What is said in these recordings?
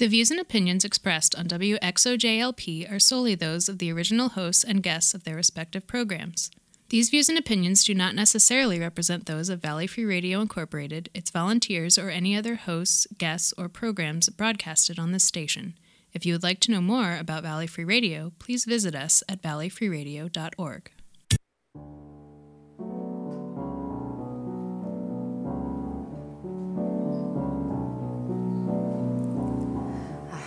The views and opinions expressed on WXOJLP are solely those of the original hosts and guests of their respective programs. These views and opinions do not necessarily represent those of Valley Free Radio Incorporated, its volunteers, or any other hosts, guests, or programs broadcasted on this station. If you would like to know more about Valley Free Radio, please visit us at valleyfreeradio.org.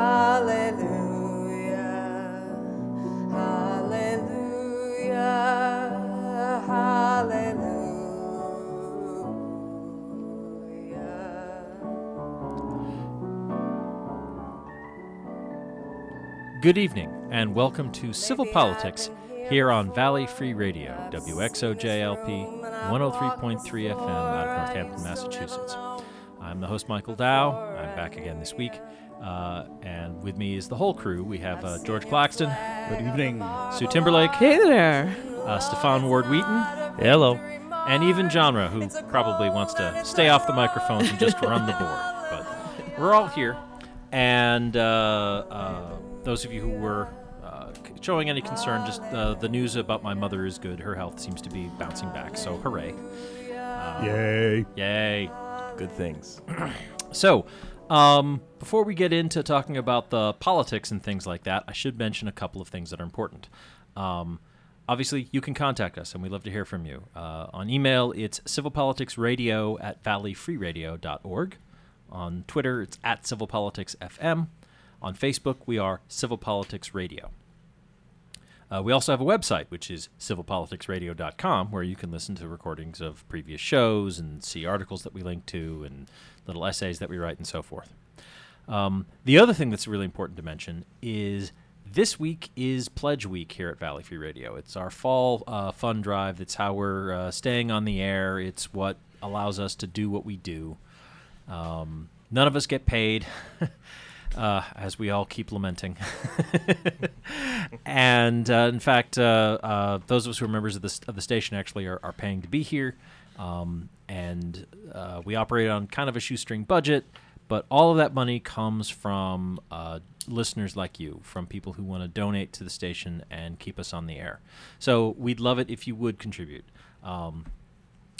Hallelujah. Hallelujah. Hallelujah. Good evening, and welcome to Civil Politics here on Valley Free Radio, WXOJLP 103.3 FM out of Northampton, Massachusetts. I'm the host, Michael Dow. I'm back again this week. Uh, and with me is the whole crew. We have uh, George Claxton. Good evening. Sue Timberlake. Hey there. Uh, Stefan Ward Wheaton. Hello. And even Genre, who probably wants to stay off the microphones and just run the board. But we're all here. And uh, uh, those of you who were uh, showing any concern, just uh, the news about my mother is good. Her health seems to be bouncing back, so hooray. Uh, Yay. Yay. Good things. So, um, before we get into talking about the politics and things like that, I should mention a couple of things that are important. Um, obviously, you can contact us, and we love to hear from you. Uh, on email, it's civilpoliticsradio at valleyfreeradio.org. On Twitter, it's at civilpoliticsfm. On Facebook, we are Civil Politics Radio. Uh, we also have a website, which is civilpoliticsradio.com, where you can listen to recordings of previous shows and see articles that we link to and little essays that we write and so forth. Um, the other thing that's really important to mention is this week is Pledge Week here at Valley Free Radio. It's our fall uh, fund drive. That's how we're uh, staying on the air. It's what allows us to do what we do. Um, none of us get paid. uh, as we all keep lamenting. and uh, in fact, uh, uh, those of us who are members of the, of the station actually are, are paying to be here. Um, and uh, we operate on kind of a shoestring budget, but all of that money comes from uh, listeners like you, from people who want to donate to the station and keep us on the air. So we'd love it if you would contribute. Um,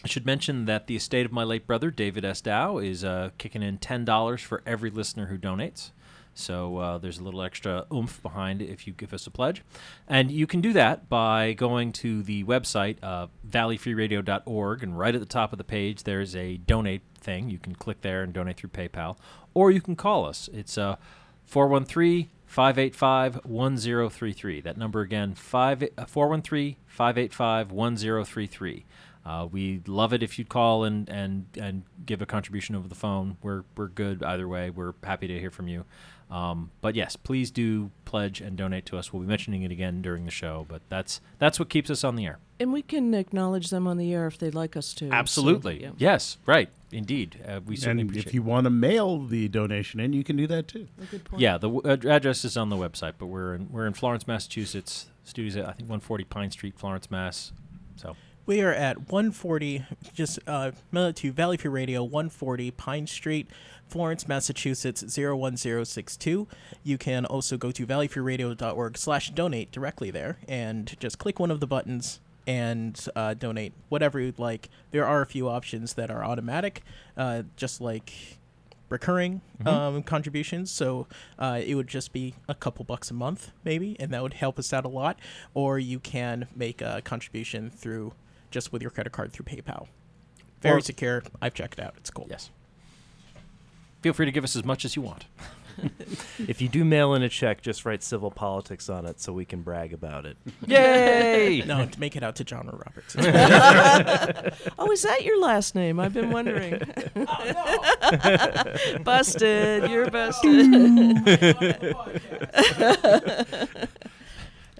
I should mention that the estate of my late brother, David S. Dow, is uh, kicking in $10 for every listener who donates. So uh, there's a little extra oomph behind if you give us a pledge. And you can do that by going to the website, uh, valleyfreeradio.org, and right at the top of the page, there's a donate thing. You can click there and donate through PayPal. Or you can call us. It's uh, 413 585 1033. That number again, 413 585 1033. Uh, we'd love it if you'd call and, and, and give a contribution over the phone. We're, we're good either way. We're happy to hear from you. Um, but yes, please do pledge and donate to us. We'll be mentioning it again during the show, but that's that's what keeps us on the air. And we can acknowledge them on the air if they'd like us to. so, Absolutely. yeah. Yes, right. Indeed. Uh, we certainly And appreciate if you want to mail the donation in, you can do that too. A good point. Yeah, the w- address is on the website, but we're in, we're in Florence, Massachusetts. Studios at I think 140 Pine Street, Florence, Mass. So We are at 140, just uh, mail to Valley Free Radio, 140 Pine Street, Florence, Massachusetts 01062. You can also go to valleyfreeradio.org slash donate directly there and just click one of the buttons and uh, donate whatever you'd like. There are a few options that are automatic, uh, just like recurring um, contributions. So uh, it would just be a couple bucks a month, maybe, and that would help us out a lot. Or you can make a contribution through just with your credit card through PayPal. Very Or- secure. I've checked it out. It's cool. yes, feel free to give us as much as you want. If you do mail in a check, just write civil politics on it so we can brag about it. Yay! No, to make it out to John Roberts. Oh, is that your last name? I've been wondering. Oh, busted. You're busted.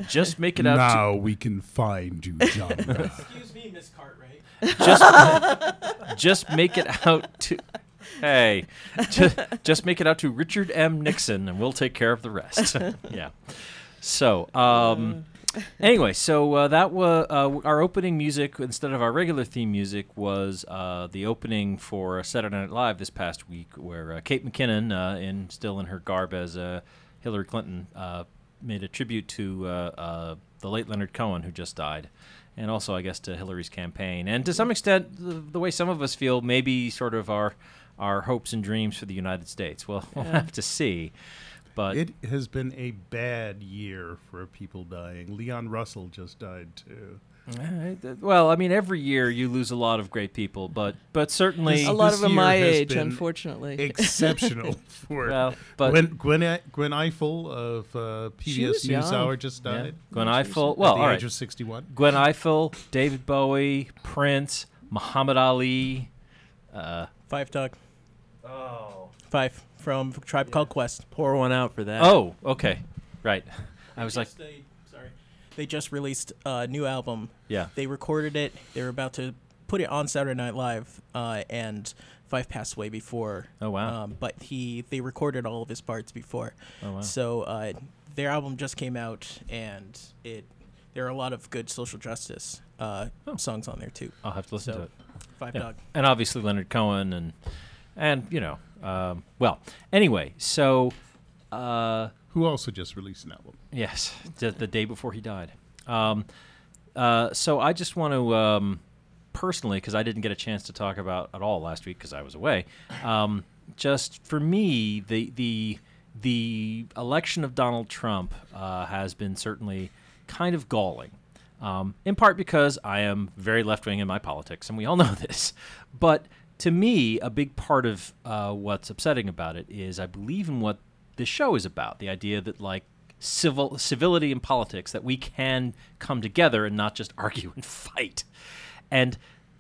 Just make it out. now we can find you, John. Excuse me, Miss Cartwright. To, just, just make it out to. Hey, just, just make it out to Richard M. Nixon, and we'll take care of the rest. yeah. So, um, anyway, so uh, that was uh, our opening music instead of our regular theme music was uh, the opening for Saturday Night Live this past week, where uh, Kate McKinnon, uh, in still in her garb as uh, Hillary Clinton, uh, made a tribute to uh, uh, the late Leonard Cohen, who just died. And also, I guess, to Hillary's campaign, and to some extent, the, the way some of us feel, maybe sort of our our hopes and dreams for the United States. Well, we'll have to see. But it has been a bad year for people dying. Leon Russell just died too. Uh, th- well, I mean, every year you lose a lot of great people, but but certainly, A lot of them my age, unfortunately. Exceptional for well, but Gwen, Gwen Gwen Ifill of uh, PBS was young. NewsHour just yeah, died Gwen she's- Ifill. at Well, the all age right, of sixty-one. Gwen Ifill, David Bowie, Prince, Muhammad Ali. Uh, Phife Dawg. Oh. Phife from Tribe Called Quest. Pour one out for that. oh, okay, right. I was like, Just they, just released a new album. yeah, They recorded it. They were about to put it on Saturday Night Live, uh, and Phife passed away before. Oh, wow. Um, but he they recorded all of his parts before. oh wow. So uh, their album just came out, and it there are a lot of good social justice uh, Oh. songs on there too. I'll have to listen So, to it. Phife Yeah. Dawg. and obviously Leonard Cohen and and you know, um, well, anyway, so uh, Who also just released an album. Yes, the, the day before he died. Um, uh, so I just want to um, personally, because I didn't get a chance to talk about at all last week because I was away. Um, just for me, the the the election of Donald Trump uh, has been certainly kind of galling. Um, in part because I am very left wing in my politics, and we all know this. But to me, a big part of uh, what's upsetting about it is I believe in what this show is about the idea that, like, civil civility in politics, that we can come together and not just argue and fight. And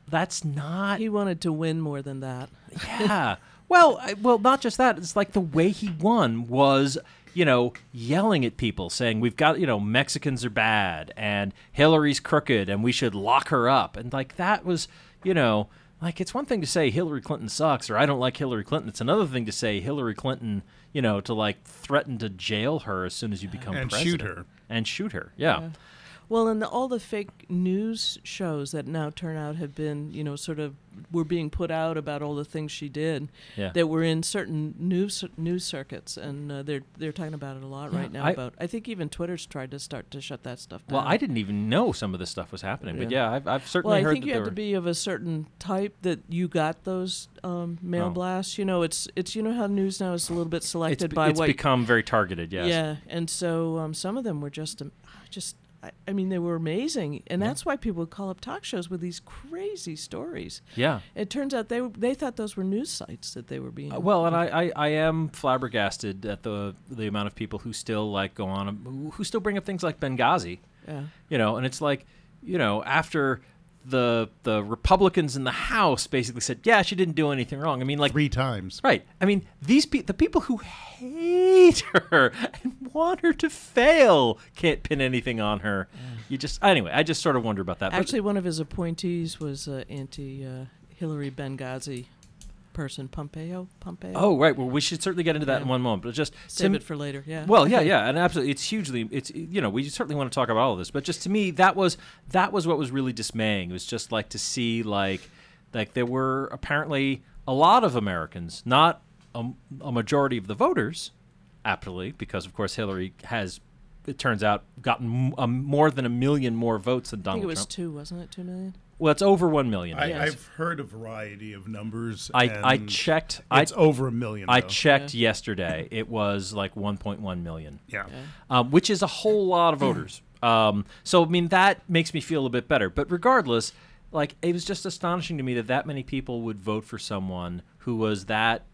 that's not he wanted to win more than that. yeah. Well, I, well, not just that. It's like the way he won was, you know, yelling at people, saying we've got, you know, Mexicans are bad and Hillary's crooked and we should lock her up, and like that was, you know, like it's one thing to say Hillary Clinton sucks or I don't like Hillary Clinton. It's another thing to say Hillary Clinton, you know, to like threaten to jail her as soon as you become And president shoot her. and shoot her. Yeah. Yeah. Well, and the, all the fake news shows that now turn out have been, you know, sort of were being put out about all the things she did Yeah. that were in certain news news circuits, and uh, they're they're talking about it a lot Yeah, right now. I- about I think even Twitter's tried to start to shut that stuff down. Well, I didn't even know some of this stuff was happening, but Yeah. yeah, I've, I've Well, certainly I heard think that you have to be of a certain type that you got those um, mail Oh. blasts. You know, it's it's you know how news now is a little bit selected be- by it's what become very targeted. Yes. Yeah, and so um, some of them were just, um, just. I, I mean, they were amazing, and Yeah. that's why people would call up talk shows with these crazy stories. Yeah. It turns out they they thought those were news sites that they were being. Uh, well, and I, I, I am flabbergasted at the the amount of people who still like go on who, who still bring up things like Benghazi, yeah. you know, and it's like, you know, after the the Republicans in the House basically said, yeah, she didn't do anything wrong. I mean, like, Three times. right? I mean, these pe- the people who hate her and want her to fail can't pin anything on her. You just anyway, I just sort of wonder about that. But- Actually, one of his appointees was uh, anti uh, Hillary Benghazi person, Pompeo. Pompeo. oh right, well, we should certainly get into that Yeah. in one moment. But just save to- it for later. Yeah. Well, yeah, yeah, and absolutely, it's hugely, it's you know, we certainly want to talk about all of this, but just to me, that was that was what was really dismaying. It was just like to see like like there were apparently a lot of Americans, not a, a majority of the voters, aptly, because of course Hillary has, it turns out, gotten m- um, more than a million more votes than Donald think it was Trump. two, wasn't it? Two million. Well, it's over one million. I, yes. I've heard a variety of numbers. I, I and checked. I It's over a million. I though. checked yesterday. It was like 1.1 million. Yeah. um, which is a whole lot of voters. Um, so I mean that makes me feel a bit better. But regardless, like it was just astonishing to me that that many people would vote for someone who was that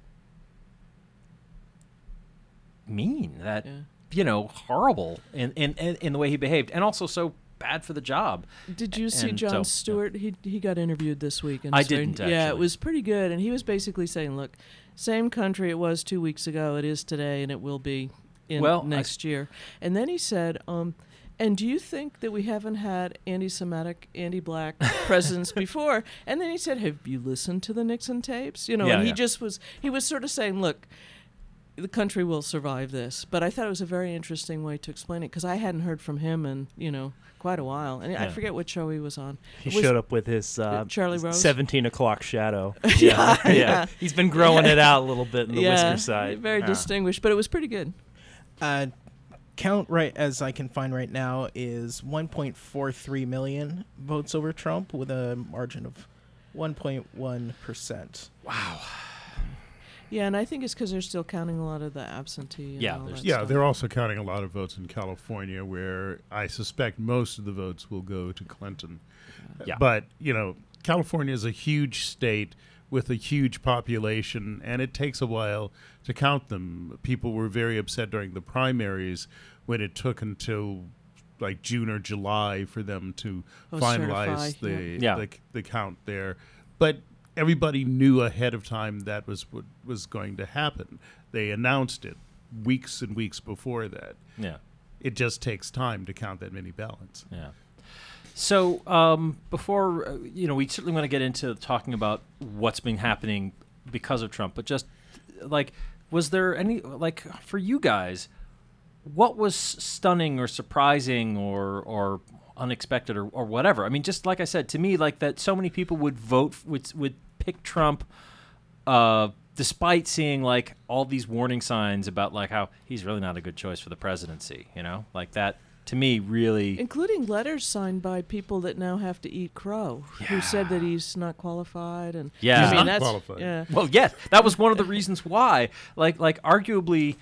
mean, that Yeah. you know, horrible in, in in in the way he behaved, and also so bad for the job. Did you see And John so, yeah. Stewart? He he got interviewed this week. And I didn't, Yeah, it was pretty good, and he was basically saying, "Look, same country it was two weeks ago, it is today, and it will be in Well, I- next year." And then he said, um, "And do you think that we haven't had anti-Semitic, anti-black presidents before?" And then he said, "Have you listened to the Nixon tapes?" You know, Yeah, and he yeah. just was he was sort of saying, "Look." The country will survive this, but I thought it was a very interesting way to explain it because I hadn't heard from him in you know quite a while, and I forget what show he was on. He was- showed up with his uh, Charlie Rose? 17 o'clock shadow. Yeah, yeah. yeah. He's been growing it out a little bit in the yeah, whisker side. very Yeah. distinguished, but it was pretty good. Uh, count right as I can find right now is 1.43 million votes over Trump with a margin of 1.1 percent. Yeah, and I think it's because they're still counting a lot of the absentee. And Yeah, all that Yeah, stuff. they're also counting a lot of votes in California, where I suspect most of the votes will go to Clinton. Yeah. Uh, but, you know, California is a huge state with a huge population, and it takes a while to count them. People were very upset during the primaries when it took until like June or July for them to Oh, finalize certify, the, yeah. the the count there. But everybody knew ahead of time that was what was going to happen. They announced it weeks and weeks before that. Yeah. It just takes time to count that many ballots. Yeah. So um, before uh, you know, we certainly want to get into talking about what's been happening because of Trump, but just like, was there any like for you guys, what was stunning or surprising or or unexpected or, or whatever? I mean, just like I said, to me, like that, so many people would vote would would pick Trump. Uh, despite seeing like all these warning signs about like how he's really not a good choice for the presidency, you know, like that to me really including letters signed by people that now have to eat crow, who said that he's not qualified. And Yeah. I mean, not that's, qualified. Yeah, Well, yes, that was one of the reasons why. Like, like arguably,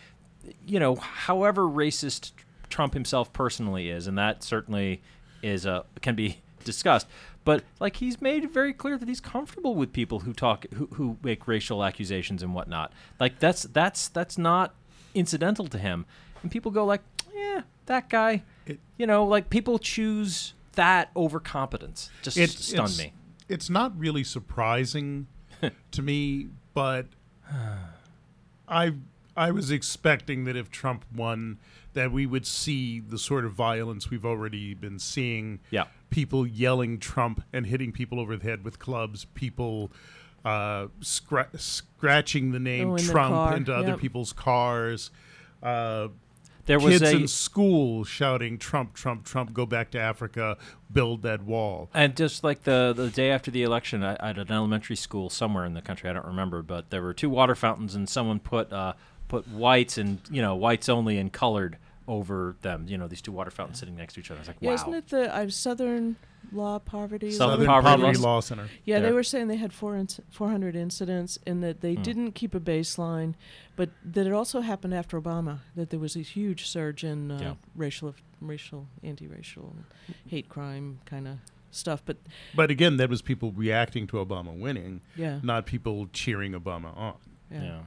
you know, however racist Trump himself personally is, and that certainly is a can be discussed. But like, he's made it very clear that he's comfortable with people who talk, who, who make racial accusations and whatnot. Like, that's that's that's not incidental to him. And people go like, yeah, that guy. It- you know, like people choose that over competence. Just It stunned it's, me. It's not really surprising to me, but I I was expecting that if Trump won, that we would see the sort of violence we've already been seeing. Yeah. People yelling Trump and hitting people over the head with clubs. People uh, scra- scratching the name Oh, in the Trump car, into other people's cars. Uh, There was kids a in school shouting Trump, Trump, Trump, go back to Africa, build that wall. And just like the the day after the election, I, at an elementary school somewhere in the country, I don't remember, but there were two water fountains, and someone put uh, put whites and you know whites only and colored over them. You know these two water fountains sitting next to each other. I was like, yeah. wow. Isn't it the uh, Southern Law Poverty? Southern that- Southern Poverty Poverty, Law- Law Center. Yeah, they were saying they had four inc- 400 incidents and that they Hmm. didn't keep a baseline, but that it also happened after Obama, that there was a huge surge in uh, Yeah. racial, racial, anti-racial, hate crime kind of stuff. But But again, that was people reacting to Obama winning, yeah, not people cheering Obama on. yeah.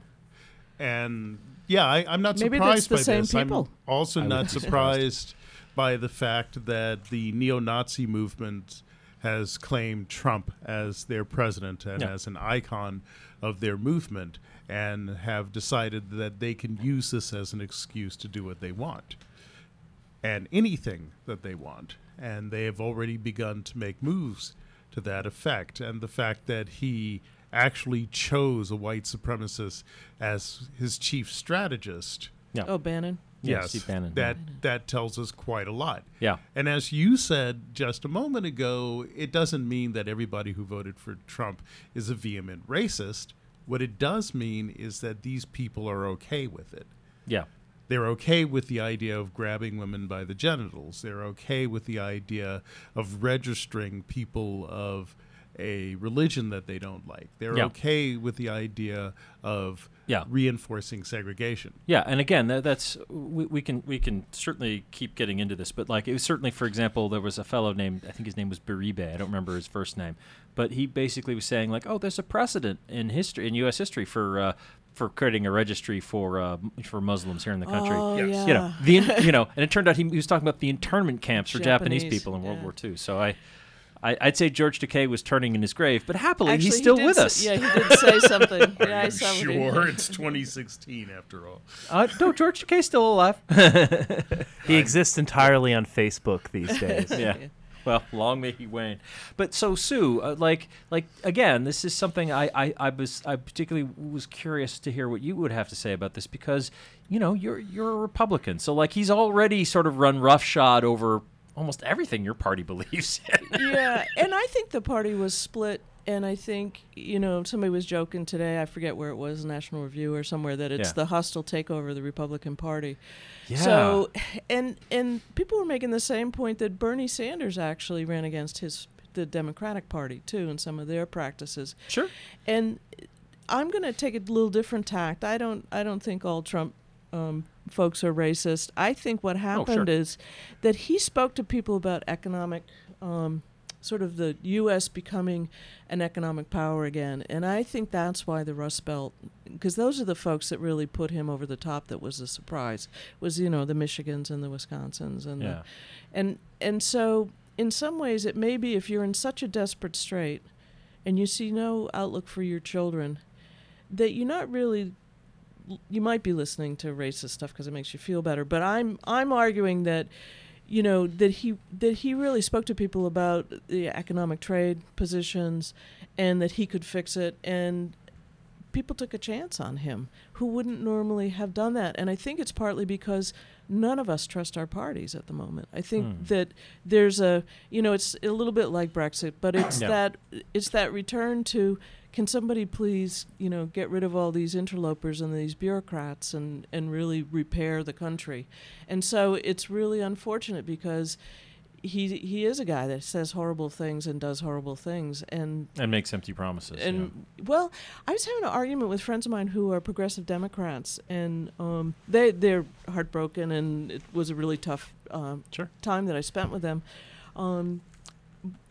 Yeah. And yeah, I, I'm not Maybe that's surprised the by same this. people. I'm also I not surprised. surprised by the fact that the neo-Nazi movement has claimed Trump as their president and Yeah. as an icon of their movement, and have decided that they can use this as an excuse to do what they want and anything that they want. And they have already begun to make moves to that effect. And the fact that he actually chose a white supremacist as his chief strategist. Yeah. Oh, Bannon. Yeah, yes, Steve Bannon, that that tells us quite a lot. Yeah. And as you said just a moment ago, it doesn't mean that everybody who voted for Trump is a vehement racist. What it does mean is that these people are okay with it. Yeah. They're okay with the idea of grabbing women by the genitals. They're okay with the idea of registering people of a religion that they don't like. They're Yeah. okay with the idea of Yeah. reinforcing segregation. Yeah, and again, that, that's we, we can we can certainly keep getting into this, but like it was certainly, for example, there was a fellow named I think his name was Beribe. I don't remember his first name, but he basically was saying like, oh, there's a precedent in history in U.S. history for uh, for creating a registry for uh, for Muslims here in the country. Oh, Yes. yeah. You know, the in- you know, and it turned out he, he was talking about the internment camps for Japanese, Japanese, people in World yeah. War II. So I. I, I'd say George Takei was turning in his grave, but happily Actually, he's still did with s- us. Yeah, he did say something. Yeah, I you saw what he- sure it's 2016 after all? Uh, no, George Takei's still alive. He exists entirely on Facebook these days. yeah. Well, long may he wane. But so Sue, uh, like, like again, this is something I, I, I was, I particularly was curious to hear what you would have to say about this because, you know, you're you're a Republican, so like he's already sort of run roughshod over almost everything your party believes in. yeah, and I think the party was split. And I think you know somebody was joking today. I forget where it was, National Review or somewhere, that it's Yeah. the hostile takeover of the Republican Party. Yeah. So, and and people were making the same point that Bernie Sanders actually ran against his the Democratic Party too, and some of their practices. Sure. And I'm going to take a little different tact. I don't I don't think all Trump um, folks are racist. I think what happened sure. is that he spoke to people about economic. Um, Sort of the U.S. becoming an economic power again, and I think that's why the Rust Belt, because those are the folks that really put him over the top. That was a surprise. Was you know the Michigans and the Wisconsins and the, and and so in some ways it may be if you're in such a desperate strait and you see no outlook for your children that you're not really you might be listening to racist stuff because it makes you feel better but i'm i'm arguing that you know that he that he really spoke to people about the economic trade positions and that he could fix it and people took a chance on him who wouldn't normally have done that and i think it's partly because none of us trust our parties at the moment i think Hmm. that there's a you know it's a little bit like brexit but it's Yeah. that it's that return to can somebody please you know get rid of all these interlopers and these bureaucrats and and really repair the country and so it's really unfortunate because he he is a guy that says horrible things and does horrible things and And makes empty promises. and well, I was having an argument with friends of mine who are progressive Democrats, and um, they they're heartbroken, and it was a really tough um, Sure. time that I spent with them. Um,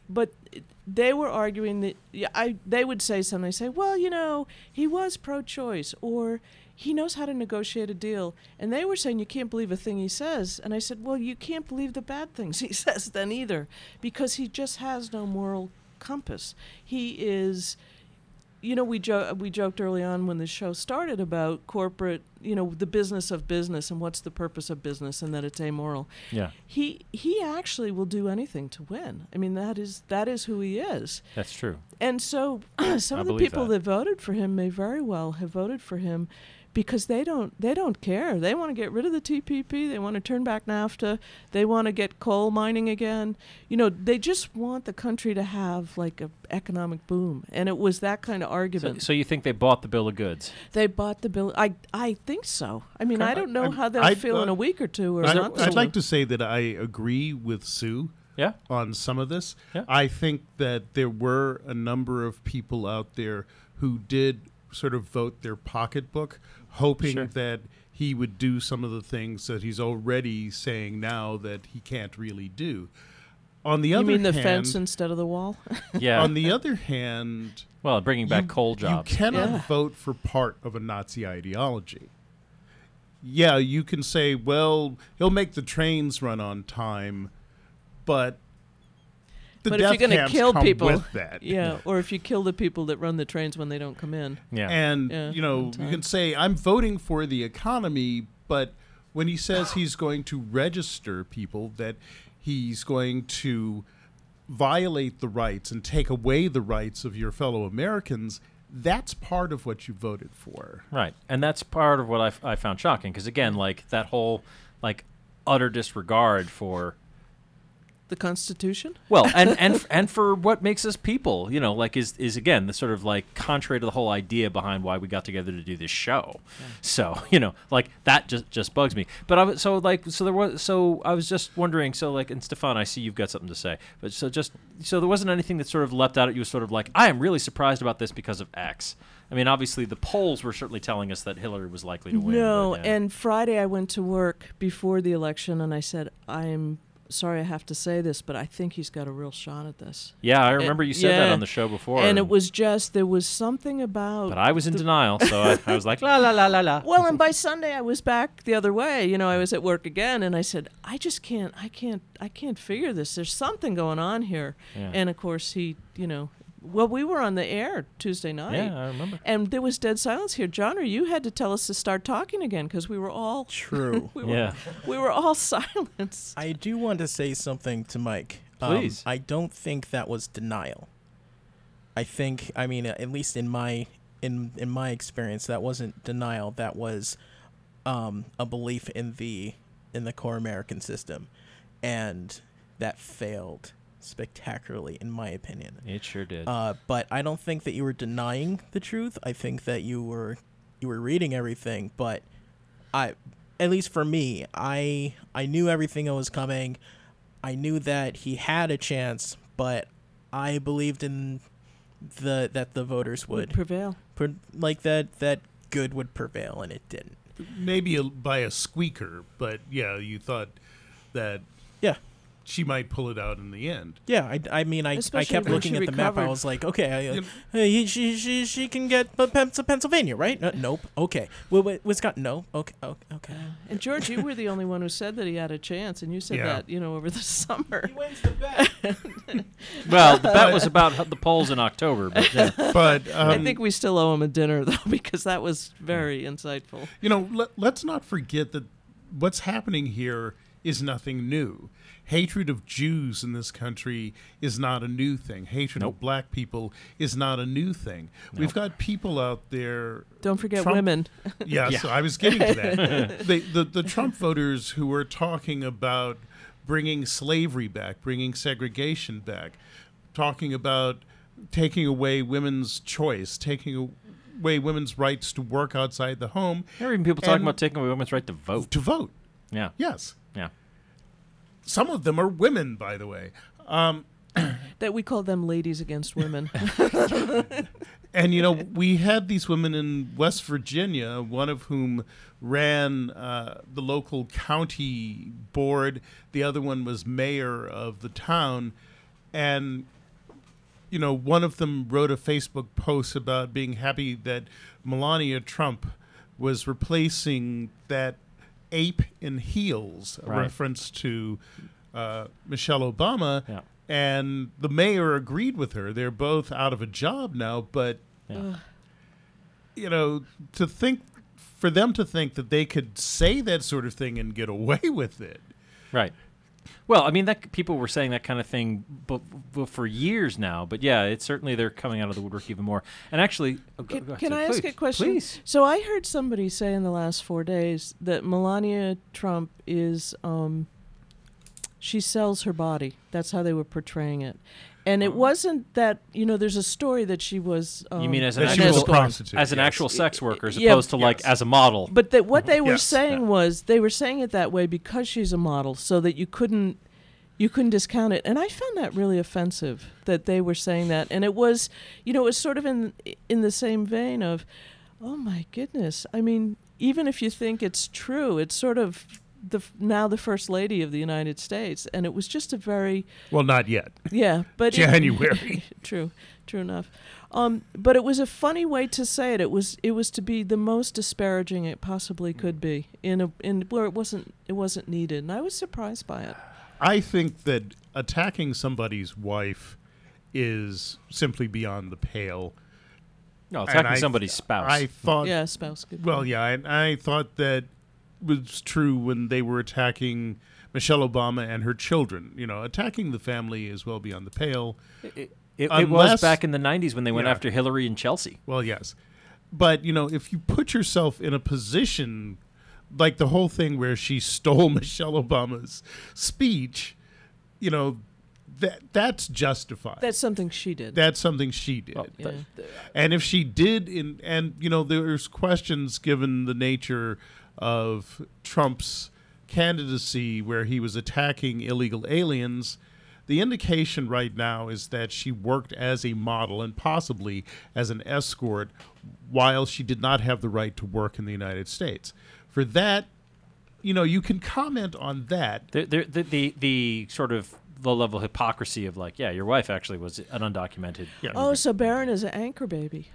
but it- they were arguing that I they would say something. Say, well, you know, he was pro-choice, or he knows how to negotiate a deal. And they were saying you can't believe a thing he says. And I said, well, you can't believe the bad things he says then either, because he just has no moral compass. He is you know, we jo- we joked early on when the show started about corporate, you know, the business of business and what's the purpose of business and that it's amoral. Yeah. He he actually will do anything to win. I mean, that is that is who he is. That's true. And so some I of the people that. that. voted for him may very well have voted for him because they don't they don't care. They want to get rid of the TPP. They want to turn back NAFTA. They want to get coal mining again. You know, they just want the country to have like a economic boom. And it was that kind of argument. so you think they bought the bill of goods? they bought the bill. I I think so. I mean, Okay. I don't know I'm- how they'll I'd- feel in uh, a week or two or I, not. I'd like to say that I agree with Sue Yeah. on some of this. Yeah. I think that there were a number of people out there who did sort of vote their pocketbook, hoping Sure. that he would do some of the things that he's already saying now that he can't really do. On the you other mean the hand, fence instead of the wall? Yeah. on the other hand, well, bringing back you, coal jobs. You cannot Yeah. vote for part of a Nazi ideology. Yeah, you can say, well, he'll make the trains run on time, but the but if you're going to camps kill come people, with that. yeah, or if you kill the people that run the trains when they don't come in. yeah. And Yeah, you know, you can say I'm voting for the economy, but when he says he's going to register people, that he's going to violate the rights and take away the rights of your fellow Americans, that's part of what you voted for. Right, and that's part of what I, f- I found shocking because again, like that whole like utter disregard for The Constitution? Well, and and and for what makes us people, you know, like is is again the sort of like contrary to the whole idea behind why we got together to do this show. So you know, like that just just bugs me. But I was so like so there was so I was just wondering. So like, and Stefan, I see you've got something to say. But so just so there wasn't anything that sort of leapt out at you, sort of like I am really surprised about this because of X. I mean, obviously the polls were certainly telling us that Hillary was likely to win. No, yeah. and Friday I went to work before the election and I said, I'm sorry I have to say this, but I think he's got a real shot at this. yeah, I remember you said that on the show before, and it was just, there was something about. But I was in denial, so I, I was like la la la la la. well, and by Sunday I was back the other way. You know, I was at work again, and I said, "I just can't, I can't, I can't figure this. There's something going on here." Yeah. And of course, he, you know, well, we were on the air Tuesday night, Yeah, I remember. and there was dead silence here. John, or you had to tell us to start talking again because we were all, True. we were, Yeah. we were all silenced. I do want to say something to Mike. Um, Please. I don't think that was denial. I think, I mean, at least in my in in my experience, that wasn't denial. That was um, a belief in the in the core American system, and that failed spectacularly, in my opinion. It sure did. Uh, but I don't think that you were denying the truth. I think that you were you were reading everything. But I, at least for me, I I knew everything that was coming. I knew that he had a chance, but I believed in the that the voters Would would prevail. pre- like that that good would prevail, and it didn't. Maybe a, by a squeaker, but yeah, you thought that Yeah. She might pull it out in the end. Yeah, I, I mean, I, I kept looking at the map. I was like, okay, I, uh, You- hey, she, she, she can get P- Pen- Pennsylvania, right? Uh, nope. Okay. Well, wait, Wisconsin? No. Okay. Okay. okay. And George, you were the only one who said that he had a chance, and you said Yeah. that you know over the summer. wins the bet. well, the bet was about the polls in October, but yeah. But um, I think we still owe him a dinner though, because that was very insightful. you know, let, let's not forget that what's happening here is nothing new. Hatred of Jews in this country is not a new thing. Hatred Nope. of black people is not a new thing. We've got people out there Don't forget Trump- women. Yeah, so I was getting to that. the, the the Trump voters who were talking about bringing slavery back, bringing segregation back, talking about taking away women's choice, taking away women's rights to work outside the home there are even people talking about taking away women's right to vote. to vote. Yeah, Yes, yeah. some of them are women, by the way. Um, that we call them ladies against women. And you know, we had these women in West Virginia, one of whom ran uh, the local county board. The other one was mayor of the town, and you know, one of them wrote a Facebook post about being happy that Melania Trump was replacing that ape in heels, a Right. reference to uh, Michelle Obama. Yeah. And the mayor agreed with her. They're both out of a job now, but Yeah. you know, to think for them to think that they could say that sort of thing and get away with it. Right. Well, I mean, that people were saying that kind of thing bu- bu- for years now, but yeah, it's certainly they're coming out of the woodwork even more. And actually, oh, go- Can, go can Sid, I ask a question? Please. So I heard somebody say in the last four days that Melania Trump is um, she sells her body. That's how they were portraying it, and it wasn't that you know. There's a story that she was. Um, you mean as an That actual prostitute, as an yes. actual sex worker, as Yeah, opposed to like as a model? But that what they were Yes, saying yeah. was they were saying it that way because she's a model, so that you couldn't you couldn't discount it. And I found that really offensive that they were saying that. And it was, you know, it was sort of in in the same vein of, oh my goodness. I mean, even if you think it's true, it's sort of the now the first lady of the United States, and it was just a very Well, not yet. yeah, but it- January. true, true enough. Um, but it was a funny way to say it. It was it was to be the most disparaging it possibly could be in a in where it wasn't it wasn't needed, and I was surprised by it. I think that attacking somebody's wife is simply beyond the pale. no, attacking I- somebody's spouse. I thought, yeah, spouse. Good. well, yeah, I, I thought that was true when they were attacking Michelle Obama and her children. You know, attacking the family is well beyond the pale. it, it, it was back in the '90s when they went Yeah. after Hillary and Chelsea. Well, yes. But, you know, if you put yourself in a position like the whole thing where she stole Michelle Obama's speech, you know, that that's justified. That's something she did. that's something she did. Well, yeah. And if she did, in and you know, there's questions given the nature of Trump's candidacy, where he was attacking illegal aliens. The indication right now is that she worked as a model and possibly as an escort while she did not have the right to work in the United States. For that, you know, you can comment on that. The, the, the, the, the sort of low level hypocrisy of like, yeah, your wife actually was an undocumented. Yeah. oh, so Barron is an anchor baby.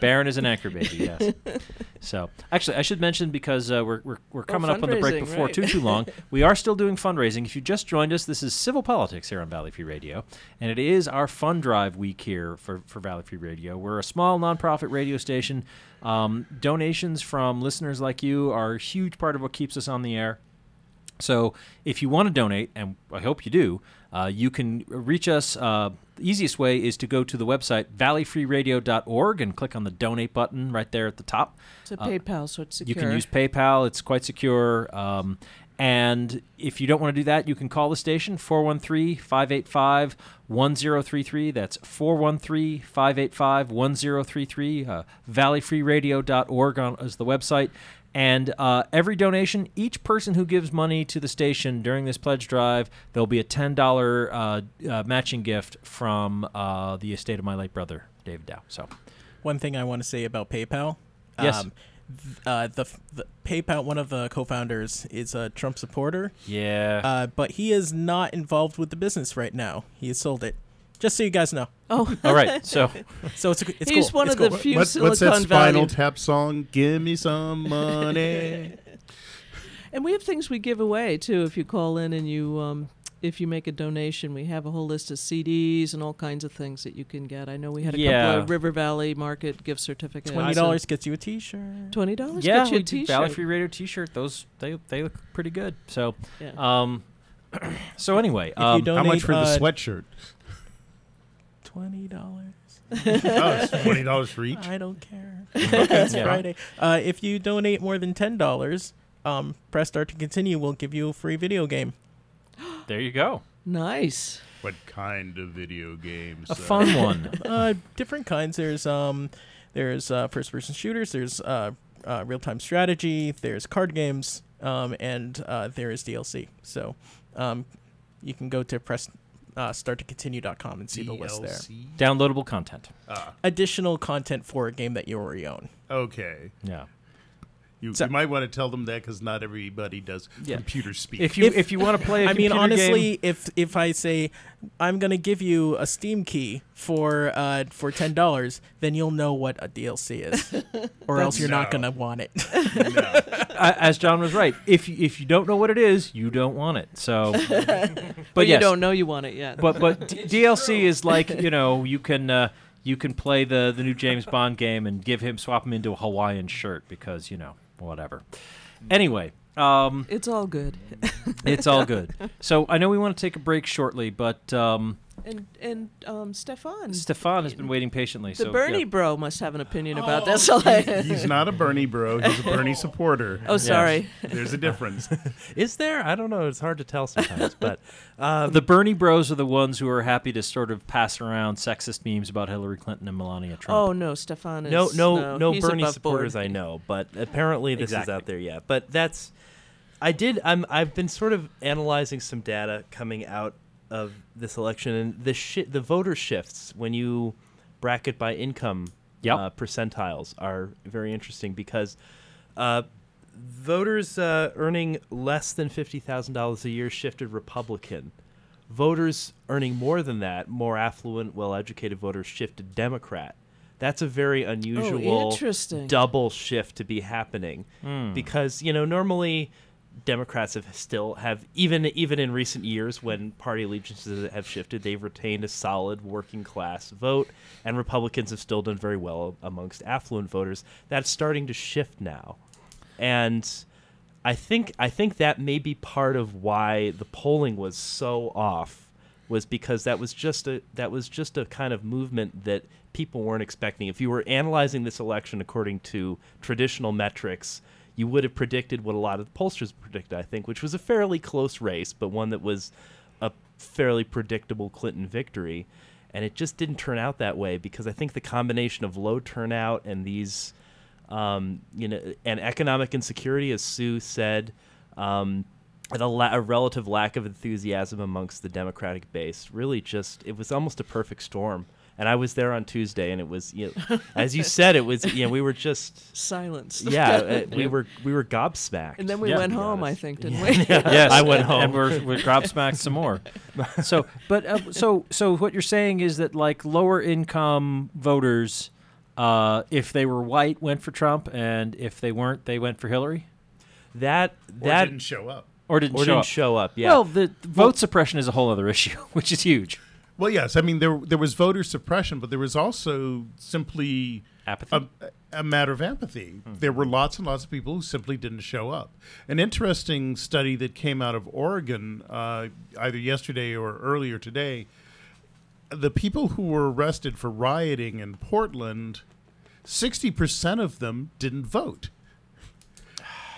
Barron is an anchor baby, yes. so, actually, I should mention because uh, we're, we're, we're coming up on the break before right. too too long. we are still doing fundraising. If you just joined us, this is Civil Politics here on Valley Free Radio, and it is our fund drive week here for for Valley Free Radio. We're a small nonprofit radio station. Um, donations from listeners like you are a huge part of what keeps us on the air. So if you want to donate, and I hope you do, uh, you can reach us. Uh, the easiest way is to go to the website valleyfreeradio.org and click on the donate button right there at the top. It's a PayPal, so it's You can use PayPal, it's quite secure. Um, and if you don't want to do that, you can call the station 413 585 1033. That's 413 585 1033. Uh, valleyfreeradio.org on, is the website. And uh, every donation, each person who gives money to the station during this pledge drive, there'll be a $10 uh, uh, matching gift from uh, the estate of my late brother, David Dow. So, One thing I want to say about PayPal. Yes. Um, th- uh, the, the PayPal, one of the co-founders, is a Trump supporter, yeah. uh, but he is not involved with the business right now. He has sold it. Just so you guys know. oh, All right. So, So it's it's he's cool. one It's of the few What- Silicon what's that Spinal Valley. Tap song? Give me some money. and we have things we give away too. If you call in and you, um, if you make a donation, we have a whole list of CDs and all kinds of things that you can get. I know we had a Yeah. couple of River Valley Market gift certificates. Twenty dollars gets you a T-shirt. Twenty dollars. yeah, get you we a do T-shirt. Valley Free Radio T-shirt. Those they they look pretty good. So, Yeah. um, so anyway, If you um, donate, How much for the uh, sweatshirt? Twenty dollars. oh, it's twenty dollars for each. I don't care. it's Yeah. Friday. Uh, if you donate more than ten dollars, um, press start to continue. We'll give you a free video game. there you go, nice. What kind of video games? a fun one. uh, different kinds. There's um, there's uh, first-person shooters. There's uh, uh, real-time strategy. There's card games. Um, and uh, there is DLC. So, um, you can go to press uh, start to continue.com and see the list there. Downloadable content. Ah, Additional content for a game that you already own. okay. Yeah. You, So- you might want to tell them that because not everybody does Yeah. computer speak. If you if, If- you want to play, I I mean, honestly, if if I say I'm gonna give you a Steam key for uh for ten dollars, then you'll know what a DLC is, or else you're not gonna want it. No. as John was right, if you, if you don't know what it is, you don't want it. So, but But yes, you don't know you want it yet. but but D- DLC is like you know you can uh, you can play the the new James Bond game and give him swap him into a Hawaiian shirt because you know whatever. Anyway, um, it's all good. it's all good. So I know we want to take a break shortly, but um, And and um, Stefan, Stefan has been waiting patiently. the so, Bernie yeah. bro, must have an opinion about Oh, this. He's not a Bernie bro. He's a Bernie supporter. oh, sorry. There's a difference. Is there? I don't know. It's hard to tell sometimes. but um, The Bernie Bros are the ones who are happy to sort of pass around sexist memes about Hillary Clinton and Melania Trump. Oh no, Stefan is no, no, no, he's Bernie supporters board. I know, but apparently this Exactly. is out there. Yeah, but that's. I did. I'm. I've been sort of analyzing some data coming out of this election, and the shi the voter shifts when you bracket by income Yep. uh, percentiles are very interesting because uh, voters uh, earning less than fifty thousand dollars a year shifted Republican. Voters earning more than that, more affluent, well-educated voters shifted Democrat. That's a very unusual interesting. double shift to be happening Hmm. because you know normally Democrats have still have even even in recent years when party allegiances have shifted, they've retained a solid working class vote, and Republicans have still done very well amongst affluent voters. That's starting to shift now, and I think I think that may be part of why the polling was so off was because that was just a that was just a kind of movement that people weren't expecting. If you were analyzing this election according to traditional metrics, you would have predicted what a lot of the pollsters predicted, I think, which was a fairly close race, but one that was a fairly predictable Clinton victory. And it just didn't turn out that way because I think the combination of low turnout and these, um, you know, and economic insecurity, as Sue said, um, and a, la- a relative lack of enthusiasm amongst the Democratic base, really just it was almost a perfect storm. And I was there on Tuesday, and it was, you know, as you said, it was, you know, we were just silenced. yeah, uh, we were we were gobsmacked. And then we Yeah. went To be home, I think, didn't Yeah. we? yes, I went home. and we're we're gobsmacked some more. So, but uh, so so what you're saying is that like lower income voters, uh, if they were white, went for Trump, and if they weren't, they went for Hillary, that Or that didn't show up. or didn't or show didn't up. show up. Yeah. Well, the, the vote suppression is a whole other issue, which is huge. Well, yes. I mean, there there was voter suppression, but there was also simply Apathy. a, a matter of empathy. There were lots and lots of people who simply didn't show up. An interesting study that came out of Oregon, uh, either yesterday or earlier today, the people who were arrested for rioting in Portland, sixty percent of them didn't vote.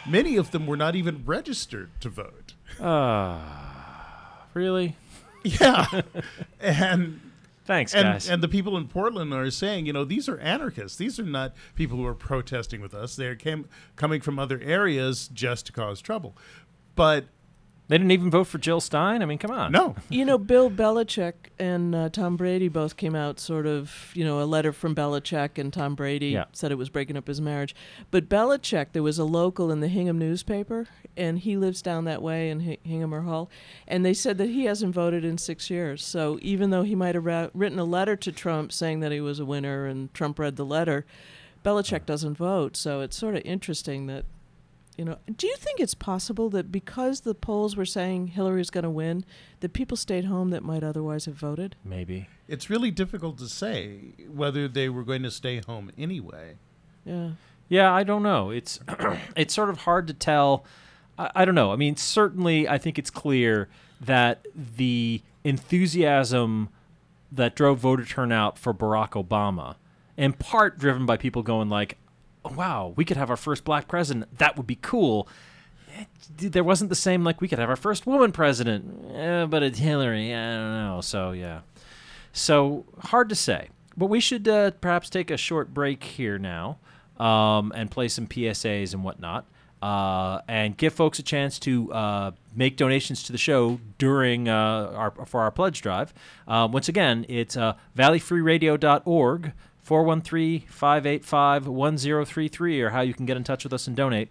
Many of them were not even registered to vote. Ah, really? Yeah, and Thanks, and, guys. and the people in Portland are saying, you know, these are anarchists. These are not people who are protesting with us. They're came, coming from other areas just to cause trouble. But they didn't even vote for Jill Stein. I mean, come on. no, You know, Bill Belichick and uh, Tom Brady both came out sort of, you know, a letter from Belichick and Tom Brady Yeah. said it was breaking up his marriage. But Belichick, there was a local in the Hingham newspaper, and he lives down that way in Hi- Hingham or Hull, and they said that he hasn't voted in six years. So even though he might have ra- written a letter to Trump saying that he was a winner and Trump read the letter, Belichick doesn't vote. So it's sort of interesting that you know, do you think it's possible that because the polls were saying Hillary's going to win, that people stayed home that might otherwise have voted? Maybe. it's really difficult to say whether they were going to stay home anyway. Yeah. Yeah, I don't know. It's it's sort of hard to tell. I, I don't know. I mean, certainly, I think it's clear that the enthusiasm that drove voter turnout for Barack Obama, in part driven by people going like, oh, "Wow, we could have our first black president. That would be cool." It- there wasn't the same like we could have our first woman president, eh, but it's Hillary. I don't know. So yeah, so hard to say. But we should uh, perhaps take a short break here now um, and play some PSAs and whatnot, uh, and give folks a chance to uh, make donations to the show during uh, our for our pledge drive. Uh, once again, it's uh, 413-585-1033 or how you can get in touch with us and donate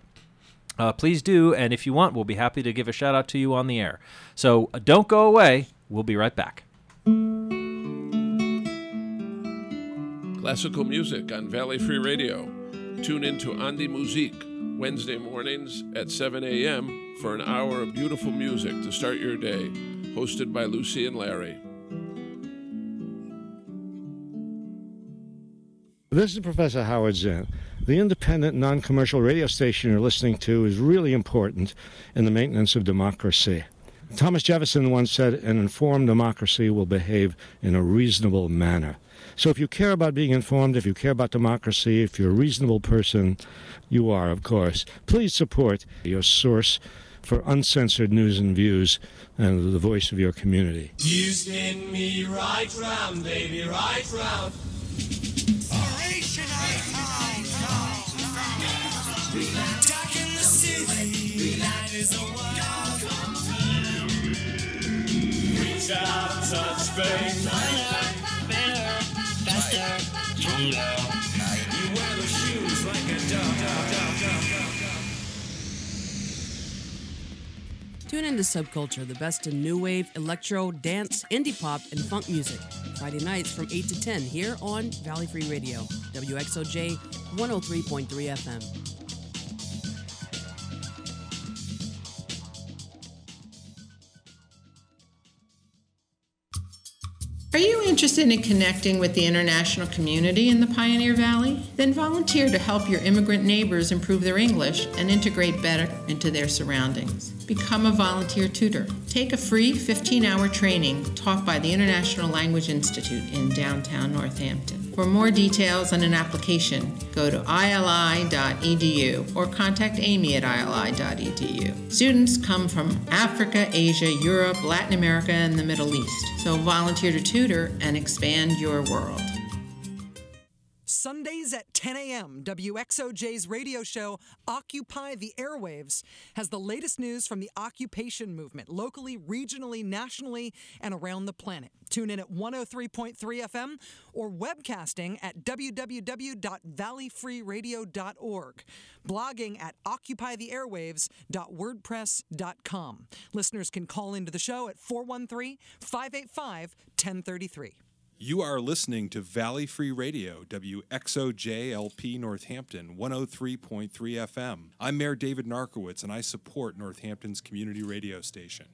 uh, please do and if you want we'll be happy to give a shout out to you on the air so uh, don't go away we'll be right back Classical music on Valley Free Radio. Tune in to Andi Musique Wednesday mornings at 7 a.m. for an hour of beautiful music to start your day. Hosted by Lucy and Larry. This is Professor Howard Zinn. The independent, non commercial radio station you're listening to is really important in the maintenance of democracy. Thomas Jefferson once said, An informed democracy will behave in a reasonable manner. So if you care about being informed, if you care about democracy, if you're a reasonable person, you are, of course, please support your source for uncensored news and views and the voice of your community. You spin me right round, baby, right round. City, light is a Reach out, touch faith. Better, faster, stronger. You wear the shoes like a dog. Tune into Subculture, the best in new wave, electro, dance, indie pop, and funk music. Friday nights from 8 to 10 here on Valley Free Radio, WXOJ 103.3 FM. Are you interested in connecting with the international community in the Pioneer Valley? Then volunteer to help your immigrant neighbors improve their English and integrate better into their surroundings. Become a volunteer tutor. Take a free 15 hour training taught by the International Language Institute in downtown Northampton. For more details on an application, go to ili.edu or contact amy at ili.edu. Students come from Africa, Asia, Europe, Latin America, and the Middle East, so volunteer to tutor and expand your world. Sundays at 10 a.m., WXOJ's radio show Occupy the Airwaves has the latest news from the occupation movement locally, regionally, nationally, and around the planet. Tune in at 103.3 FM or webcasting at www.valleyfreeradio.org. Blogging at occupytheairwaves.wordpress.com. Listeners can call into the show at 413 585 1033. You are listening to Valley Free Radio, WXOJLP Northampton, 103.3 FM. I'm Mayor David Narkewicz, and I support Northampton's community radio station.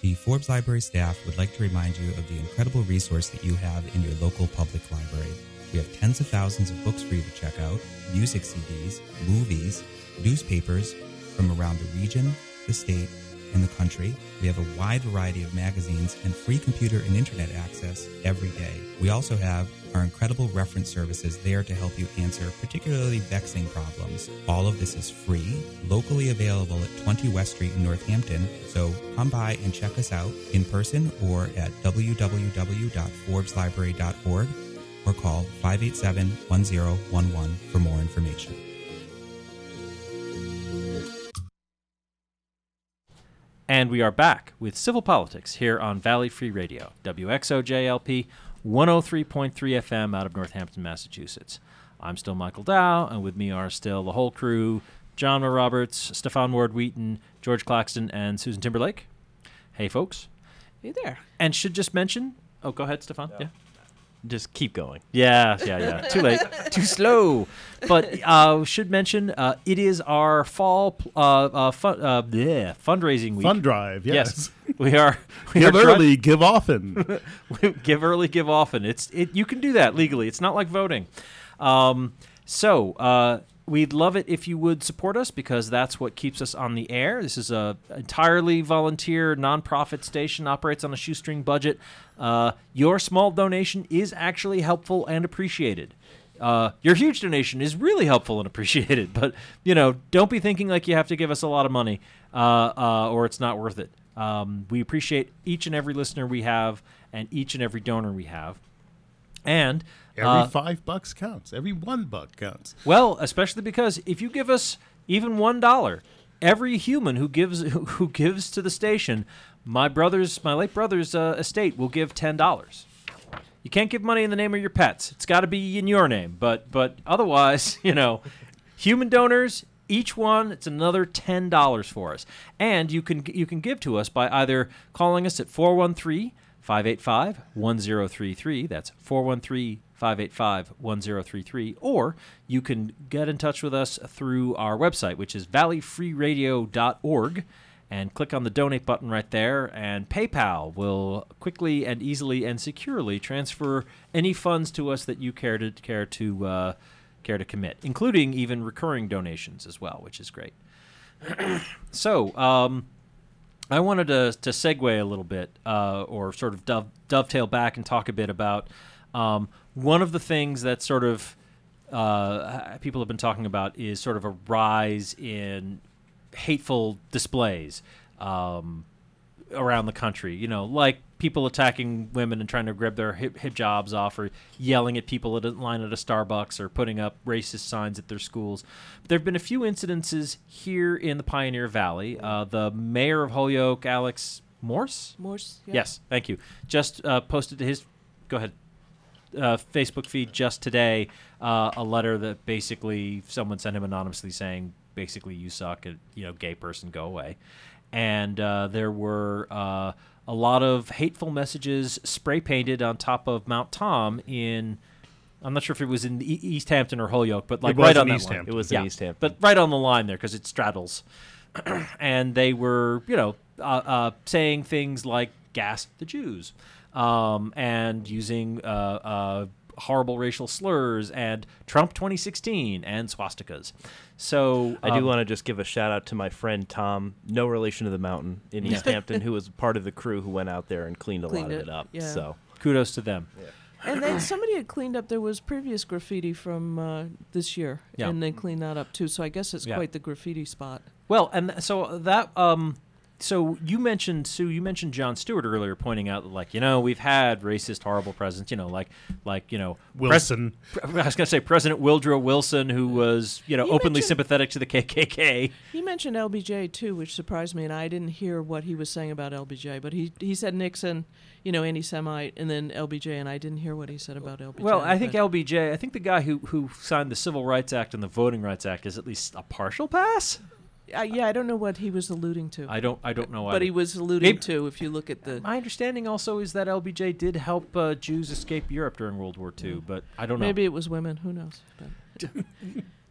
The Forbes Library staff would like to remind you of the incredible resource that you have in your local public library. We have tens of thousands of books for you to check out, music CDs, movies, newspapers from around the region, the state, and the country. We have a wide variety of magazines and free computer and internet access every day. We also have our incredible reference services there to help you answer particularly vexing problems. All of this is free, locally available at 20 West Street in Northampton. So come by and check us out in person or at www.forbeslibrary.org or call 587 1011 for more information. And we are back with Civil Politics here on Valley Free Radio, WXOJLP 103.3 FM out of Northampton, Massachusetts. I'm still Michael Dow, and with me are still the whole crew John Moore Roberts, Stefan Ward Wheaton, George Claxton, and Susan Timberlake. Hey, folks. Hey there. And should just mention. Oh, go ahead, Stefan. Yeah. Just keep going. Yeah, yeah, yeah. Too late. Too slow. But uh, should mention uh, it is our fall pl- uh, uh, fun, uh, bleh, fundraising week. Fund drive, yes. we are. We Give are try- early, give often. give early, give often. It's it. You can do that legally. It's not like voting. Um, so uh, we'd love it if you would support us because that's what keeps us on the air. This is a entirely volunteer nonprofit station operates on a shoestring budget. Uh, your small donation is actually helpful and appreciated. Uh, your huge donation is really helpful and appreciated, but you know, don't be thinking like you have to give us a lot of money uh, uh, or it's not worth it. Um, we appreciate each and every listener we have and each and every donor we have. And Every uh, five bucks counts. Every one buck counts. well, especially because if you give us even one dollar, every human who gives who gives to the station, my brother's my late brother's uh, estate will give ten dollars. You can't give money in the name of your pets. It's got to be in your name. But but otherwise, you know, human donors each one it's another ten dollars for us, and you can you can give to us by either calling us at 413 585 1033. That's 413 585 1033. Or you can get in touch with us through our website, which is valleyfreeradio.org, and click on the donate button right there. And PayPal will quickly and easily and securely transfer any funds to us that you care to care to uh, care to commit, including even recurring donations as well, which is great. so, um, I wanted to, to segue a little bit, uh, or sort of dove, dovetail back and talk a bit about um, one of the things that sort of uh, people have been talking about is sort of a rise in hateful displays um, around the country. You know, like people attacking women and trying to grab their hip, hijabs off, or yelling at people at a line at a Starbucks, or putting up racist signs at their schools. There have been a few incidences here in the Pioneer Valley. Uh, the mayor of Holyoke, Alex Morse. Morse, yeah. Yes, thank you. Just uh, posted to his. Go ahead. Uh, Facebook feed just today uh, a letter that basically someone sent him anonymously saying basically you suck and you know gay person go away and uh, there were uh, a lot of hateful messages spray painted on top of Mount Tom in. I'm not sure if it was in Easthampton or Holyoke, but like right on East. Hampton. It was in Easthampton. but right on the line there because it straddles. and they were, you know, uh, uh, saying things like "gas the Jews," um, and using uh, uh, horrible racial slurs and Trump 2016 and swastikas. So I do um, want to just give a shout out to my friend Tom, no relation to the mountain in Yeah. Easthampton, who was part of the crew who went out there and cleaned a Cleaned lot of it, it up. yeah. So kudos to them. And then somebody had cleaned up. There was previous graffiti from uh, this year, Yeah. and they cleaned that up too. So I guess it's Yeah. quite the graffiti spot. Well, and th- so that um so you mentioned Sue, you mentioned Jon Stewart earlier, pointing out that like you know we've had racist, horrible presidents, you know, like like you know Wilson. Pre- I was gonna say President Woodrow Wilson, who was you know He openly sympathetic to the KKK. He mentioned LBJ too, which surprised me, and I didn't hear what he was saying about LBJ. But he he said Nixon, you know, anti-Semite, and then LBJ, and I didn't hear what he said about LBJ. Well, I think but- LBJ, I think the guy who who signed the Civil Rights Act and the Voting Rights Act is at least a partial pass. Uh, yeah, I don't know what he was alluding to. I don't I don't know. But either. he was alluding Maybe- to, if you look at the. My understanding also is that LBJ did help uh, Jews escape Europe during World War II, but I don't know. Maybe it was women. Who knows?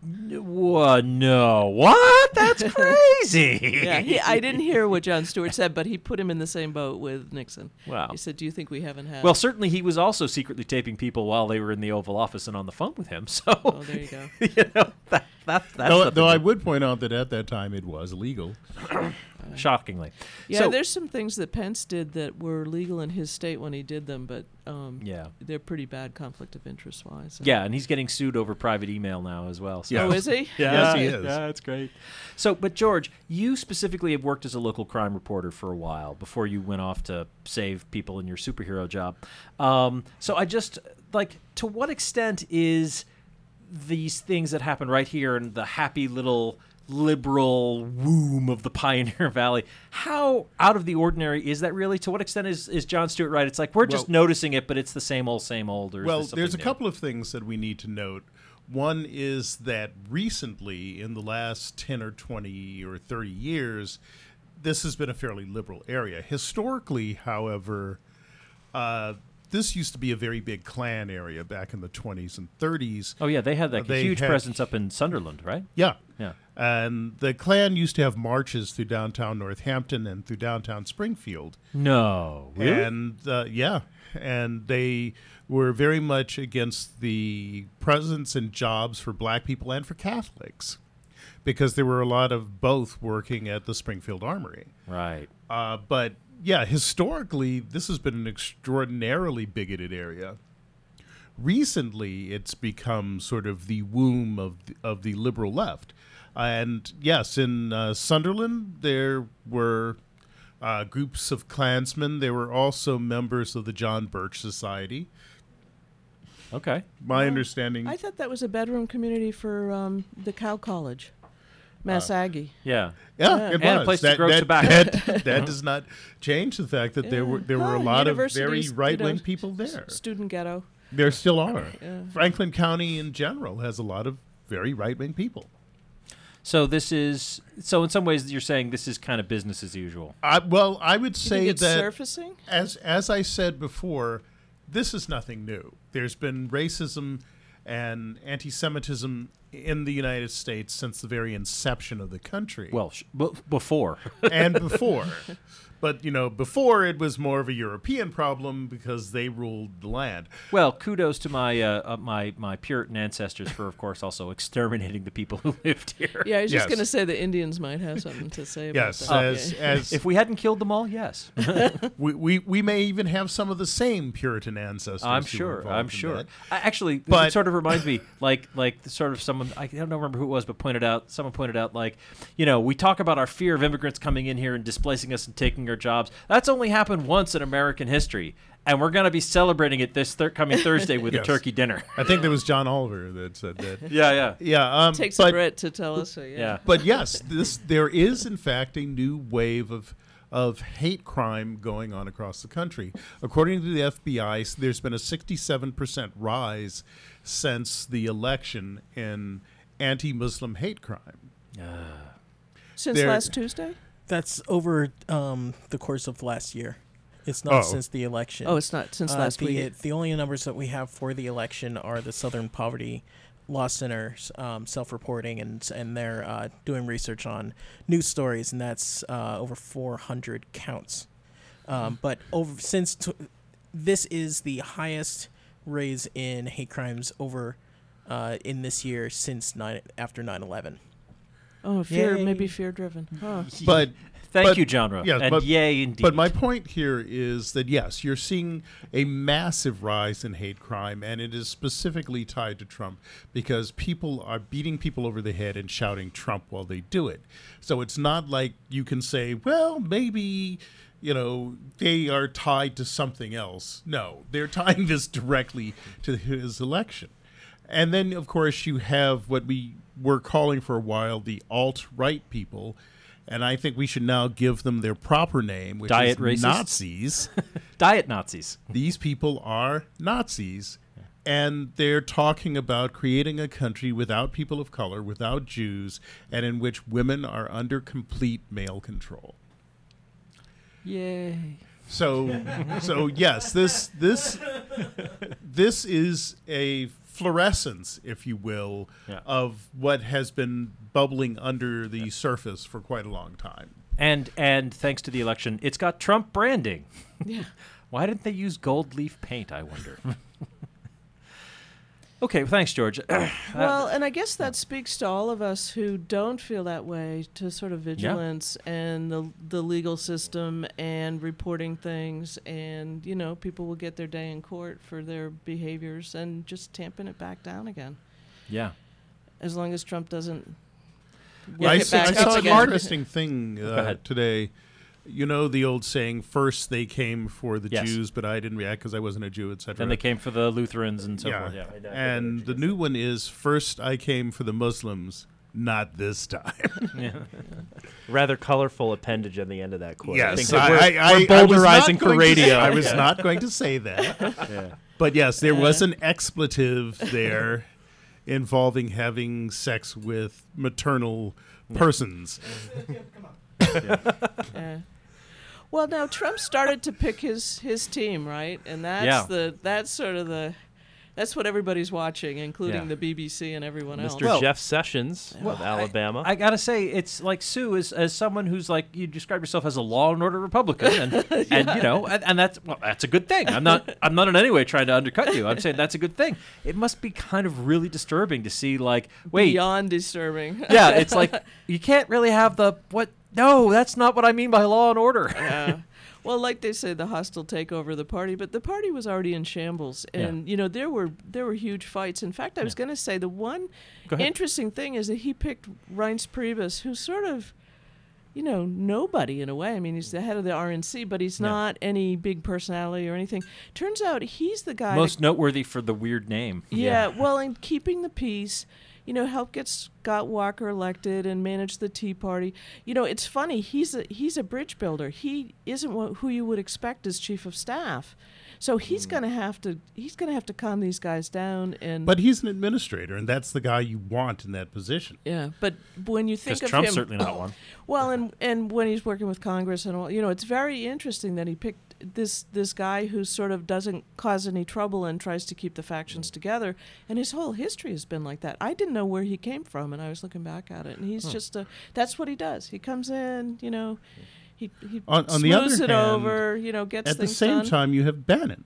But- Wha- no. What? That's crazy. yeah, he, I didn't hear what Jon Stewart said, but he put him in the same boat with Nixon. Wow. He said, "Do you think we haven't had?" Well, certainly he was also secretly taping people while they were in the Oval Office and on the phone with him. So, Oh, there you go. you know, that, that, that's though, though I would point out that at that time it was illegal. shockingly. Yeah, So- there's some things that Pence did that were legal in his state when he did them, but um, Yeah. they're pretty bad conflict of interest wise. Yeah, and he's getting sued over private email now as well. So. Oh, is he? Yeah, Yes, he is. Yeah, that's great. So, but George, you specifically have worked as a local crime reporter for a while before you went off to save people in your superhero job. Um, so, I just like to what extent is these things that happen right here in the happy little liberal womb of the Pioneer Valley. How out of the ordinary is that really? To what extent is, is Jon Stewart right? It's like we're just Well- noticing it, but it's the same old, same old. Or well, there there's a new? couple of things that we need to note. One is that recently, in the last 10 or 20 or 30 years, this has been a fairly liberal area. Historically, however, uh, this used to be a very big Klan area back in the 20s and 30s. Oh yeah, they had like a They huge had- presence up in Sunderland, right? Yeah. Yeah. And the Klan used to have marches through downtown Northampton and through downtown Springfield. No, really? And uh, yeah, and they were very much against the presence and jobs for black people and for Catholics because there were a lot of both working at the Springfield Armory. Right. Uh, but yeah, historically, this has been an extraordinarily bigoted area. Recently, it's become sort of the womb of the, of the liberal left. And yes, in uh, Sunderland, there were uh, groups of Klansmen. There were also members of the John Birch Society. Okay. My understanding. I thought that was a bedroom community for um, the Cow College, Mass Uh, Aggie. Yeah. Yeah, it And a was. place to that, grow that, tobacco. That, that does not change the fact that there were there were a lot of very right wing know, people there. Student ghetto. There still are. Yeah. Franklin County in general has a lot of very right wing people. So this is so in some ways you're saying this is kind of business as usual. I, well, I would You say that surfacing? as as I said before, this is nothing new. There's been racism and anti-Semitism in the United States since the very inception of the country. Well, sh- b- before and before. But you know, before it was more of a European problem because they ruled the land. Well, kudos to my uh, uh, my my Puritan ancestors for, of course, also exterminating the people who lived here. Yeah, I was Yes. just going to say the Indians might have something to say about Yes, that. as Okay. as If we hadn't killed them all, yes. we, we we may even have some of the same Puritan ancestors. I'm sure. I'm sure. that. Actually, But- it sort of reminds me, like, like the sort of someone I don't remember who it was, but pointed out. Someone pointed out, like, you know, we talk about our fear of immigrants coming in here and displacing us and taking our jobs. That's only happened once in American history, and we're going to be celebrating it this thir- coming Thursday with Yes. a turkey dinner. I think there was John Oliver that said that. Yeah, yeah. Yeah, um, Takes but, a Brit to tell us. So yeah. Yeah. But yes, this there is in fact a new wave of of hate crime going on across the country. According to the FBI, there's been a 67% rise since the election in anti-Muslim hate crime. Since There- last Tuesday? That's over um, the course of last year. It's not Oh. since the election. Oh, it's not since Uh, last the, week. The only numbers that we have for the election are the Southern Poverty Law Center's um, self-reporting, and and they're uh, doing research on news stories, and that's uh, over 400 counts. Um, but over since this is the highest raise in hate crimes over uh, in this year since nine after 9/11. Oh, fear, Yay. maybe fear driven. Huh. But Thank but- you, genre. Yes, and but, yay indeed. But my point here is that yes, you're seeing a massive rise in hate crime, and it is specifically tied to Trump because people are beating people over the head and shouting Trump while they do it. So it's not like you can say, well, maybe. You know, they are tied to something else. No, they're tying this directly to his election. And then, of course, you have what we were calling for a while the alt right people. And I think we should now give them their proper name, which Diet is? Nazis. Diet Nazis. These people are Nazis. And they're talking about creating a country without people of color, without Jews, and in which women are under complete male control. Yay. So, so yes, this this this is a fluorescence, if you will, Yeah. of what has been bubbling under the surface for quite a long time. And and thanks to the election, it's got Trump branding. Yeah. Why didn't they use gold leaf paint? I wonder. okay, well, thanks, George. Uh, Well, and I guess that speaks to all of us who don't feel that way to sort of vigilance and the the legal system and reporting things and you know people will get their day in court for their behaviors and just tamping it back down again yeah. as long as Trump doesn't I, work it saw, I saw up an interesting thing uh, today. You know the old saying, first they came for the Yes. Jews, but I didn't react because I wasn't a Jew, etc. Then they came for the Lutherans and so yeah. forth. Yeah. And the new one is, first I came for the Muslims, not this time. yeah. Rather colorful appendage at the end of that quote. I Yes, I, we're, I, I, we're I was not for going to say- radio. I was Yeah. not going to say that. Yeah. But yes, there was an expletive there involving having sex with maternal persons. Yeah. Well, now Trump started to pick his his team, right? And that's Yeah. the that's sort of the that's what everybody's watching, including Yeah. the BBC and everyone else. Mr. Jeff Sessions Well, of Alabama. I gotta say, it's like Sue is as someone who's like you describe yourself as a law and order Republican, and and you know, and, and that's well, that's a good thing. I'm not I'm not in any way trying to undercut you. I'm saying that's a good thing. It must be kind of really disturbing to see like wait, Beyond disturbing. yeah, it's like you can't really have the what. No, that's not what I mean by law and order. yeah. Well, like they say, the hostile takeover of the party, but the party was already in shambles, Yeah. and you know there were there were huge fights. In fact, I was going to say the one interesting thing is that he picked Reince Priebus, who's sort of, you know, nobody in a way. I mean, he's the head of the RNC, but he's Yeah. not any big personality or anything. Turns out he's the guy. Most noteworthy for the weird name. yeah, well, in keeping the peace, you know, helped get Scott Walker elected and managed the Tea Party. You know, it's funny. He's a he's a bridge builder. He isn't wha- who you would expect as chief of staff. So he's mm. going to have to he's going to have to calm these guys down and But he's an administrator, and that's the guy you want in that position. yeah, but when you think Because of Trump's him, certainly not oh, one. Well, and and when he's working with Congress and all, you know, it's very interesting that he picked this this guy who sort of doesn't cause any trouble and tries to keep the factions mm. together. And his whole history has been like that. I didn't know where he came from, and I was looking back at it, and he's Huh. just a that's what he does. He comes in, you know, he he On, on the other smooths it hand, over, you know, gets at the same done. time, you have Bannon,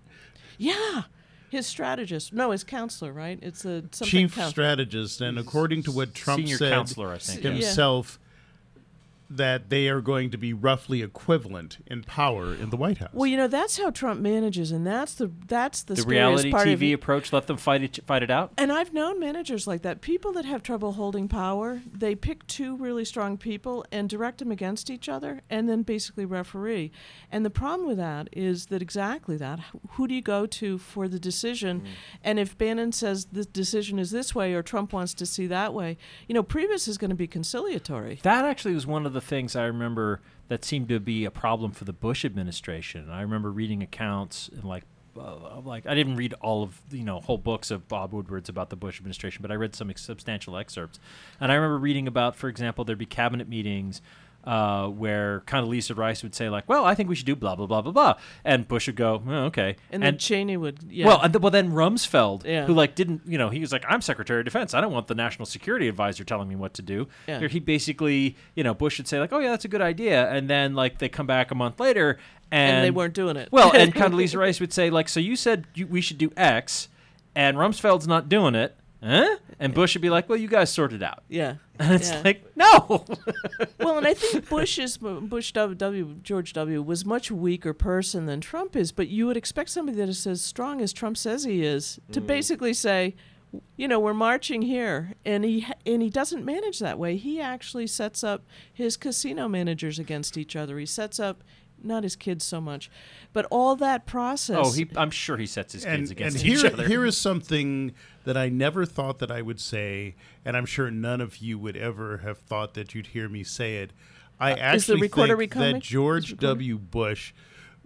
Yeah, his strategist. No, his counselor, right? It's a chief coun- strategist, and according to what Trump Senior said counselor, I think. Yeah. himself, that they are going to be roughly equivalent in power in the White House. Well, you know, that's how Trump manages, and that's the that's the, The reality part TV it. approach let them fight it fight it out. And I've known managers like that. People that have trouble holding power, they pick two really strong people and direct them against each other and then basically referee. And the problem with that is that exactly that. Who do you go to for the decision? Mm. And if Bannon says the decision is this way or Trump wants to see that way, you know, Priebus is going to be conciliatory. That actually was one of the things I remember that seemed to be a problem for the Bush administration. I remember reading accounts and like uh, like I didn't read all of you know whole books of Bob Woodward's about the Bush administration, but I read some substantial excerpts. And I remember reading about, for example, there'd be cabinet meetings uh, where Condoleezza Rice would say like, "Well, I think we should do blah blah blah blah blah," and Bush would go, oh, "Okay," And then Cheney would- yeah. Well, and th- well then Rumsfeld, Yeah. who like didn't, you know, he was like, "I'm Secretary of Defense. I don't want the National Security Advisor telling me what to do." Yeah. He basically, you know, Bush would say like, "Oh yeah, that's a good idea," and then like they come back a month later. And, And they weren't doing it. Well, and Condoleezza Rice would say, like, so you said you, we should do X, and Rumsfeld's not doing it, huh? And Bush would be like, well, you guys sort it out. Yeah. And it's Yeah. like, no. well, and I think Bush's Bush W, W George W was much weaker person than Trump is, but you would expect somebody that is as strong as Trump says he is to Mm. basically say, you know, we're marching here, and he and he doesn't manage that way. He actually sets up his casino managers against each other. He sets up not his kids so much, but all that process. oh, he, I'm sure he sets his kids and, against and each here, other. here is something that I never thought that I would say, and I'm sure none of you would ever have thought that you'd hear me say it. I Uh, is the actually recorder think recoming? that George W. Bush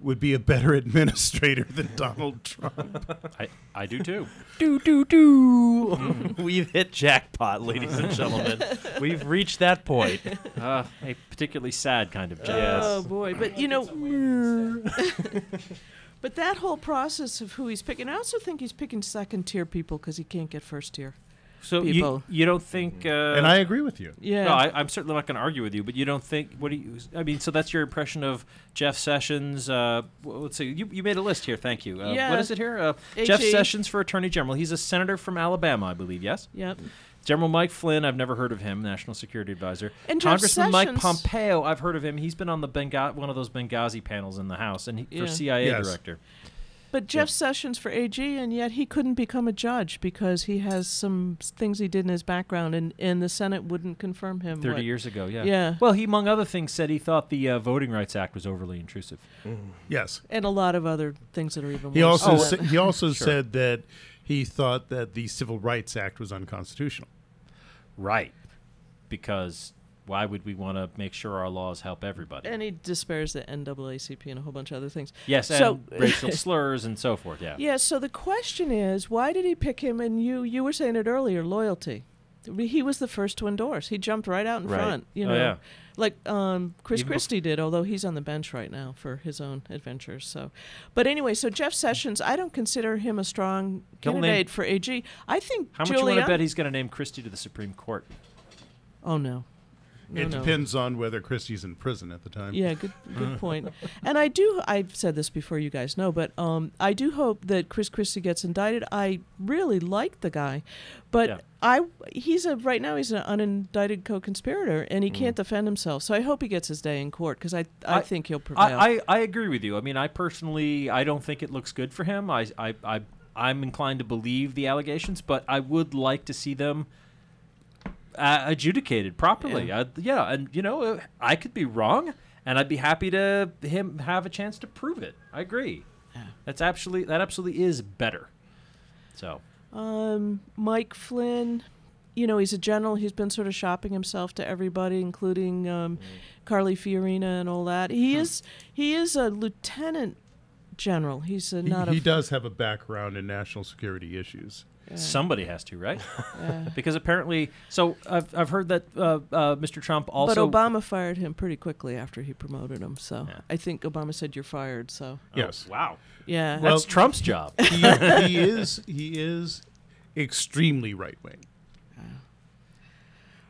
would be a better administrator than Donald Trump. I, I do too. Do do do. We've hit jackpot, ladies and gentlemen. We've reached that point. Uh, a particularly sad kind of jackpot. Oh boy, but you know, but that whole process of who he's picking, I also think he's picking second tier people because he can't get first tier. So you, people. you don't think? Uh, And I agree with you. Yeah. No, I, I'm certainly not going to argue with you, but you don't think? What do you? I mean, so that's your impression of Jeff Sessions. Uh, let's see. You, you made a list here. Thank you. Uh, Yeah. What is it here? Uh, Jeff Sessions for Attorney General. He's a senator from Alabama, I believe. Yes. Yep. General Mike Flynn, I've never heard of him, National Security Advisor. And Jeff Congressman Mike Pompeo, I've heard of him. He's been on the Benga- one of those Benghazi panels in the House, and he, Yeah. for CIA Yes. director. But Jeff Sessions for AG, and yet he couldn't become a judge because he has some things he did in his background, and, and the Senate wouldn't confirm him. Thirty what- years ago, yeah. Yeah. Well, he, among other things, said he thought the uh, Voting Rights Act was overly intrusive. Yes. and a lot of other things that are even more He also than sa- he also Sure. said that he thought that the Civil Rights Act was unconstitutional. Right. Because why would we want to make sure our laws help everybody? and he despairs the NAACP and a whole bunch of other things. yes, so, and racial slurs and so forth. Yeah. Yeah, so the question is, why did he pick him? And you you were saying it earlier, loyalty. He was the first to endorse. He jumped right out in Right. front. You Oh, know, yeah. like um, Chris Even Christie did, although he's on the bench right now for his own adventures. So, but anyway, so Jeff Sessions, I don't consider him a strong He'll name- candidate for AG. I think How much you want to bet he's going to name Christie to the Supreme Court? Oh no. No, it no. depends on whether Christie's in prison at the time. Yeah, good good point. And I do I've said this before you guys know, but um I do hope that Chris Christie gets indicted. I really like the guy. But Yeah. I he's a right now he's an unindicted co-conspirator and he Mm. can't defend himself. So I hope he gets his day in court cuz I, I think he'll I, prevail. I, I agree with you. I mean, I personally, I don't think it looks good for him. I, I, I, I'm inclined to believe the allegations, but I would like to see them uh, adjudicated properly. Yeah. Uh, yeah, and you know, uh, I could be wrong, and I'd be happy to him have a chance to prove it. I agree. Yeah. That's absolutely that absolutely is better. So Um, Mike Flynn, you know, he's a general. He's been sort of shopping himself to everybody, including um, Carly Fiorina and all that. He is he is a lieutenant general. He's a, He, not he a does have a background in national security issues. Somebody has to, right? Yeah. because apparently, so I've I've heard that uh, uh, Mr. Trump also. but Obama fired him pretty quickly after he promoted him. So I think Obama said you're fired. So Yes. wow. yeah, That's Trump's job. he, he is he is extremely right wing,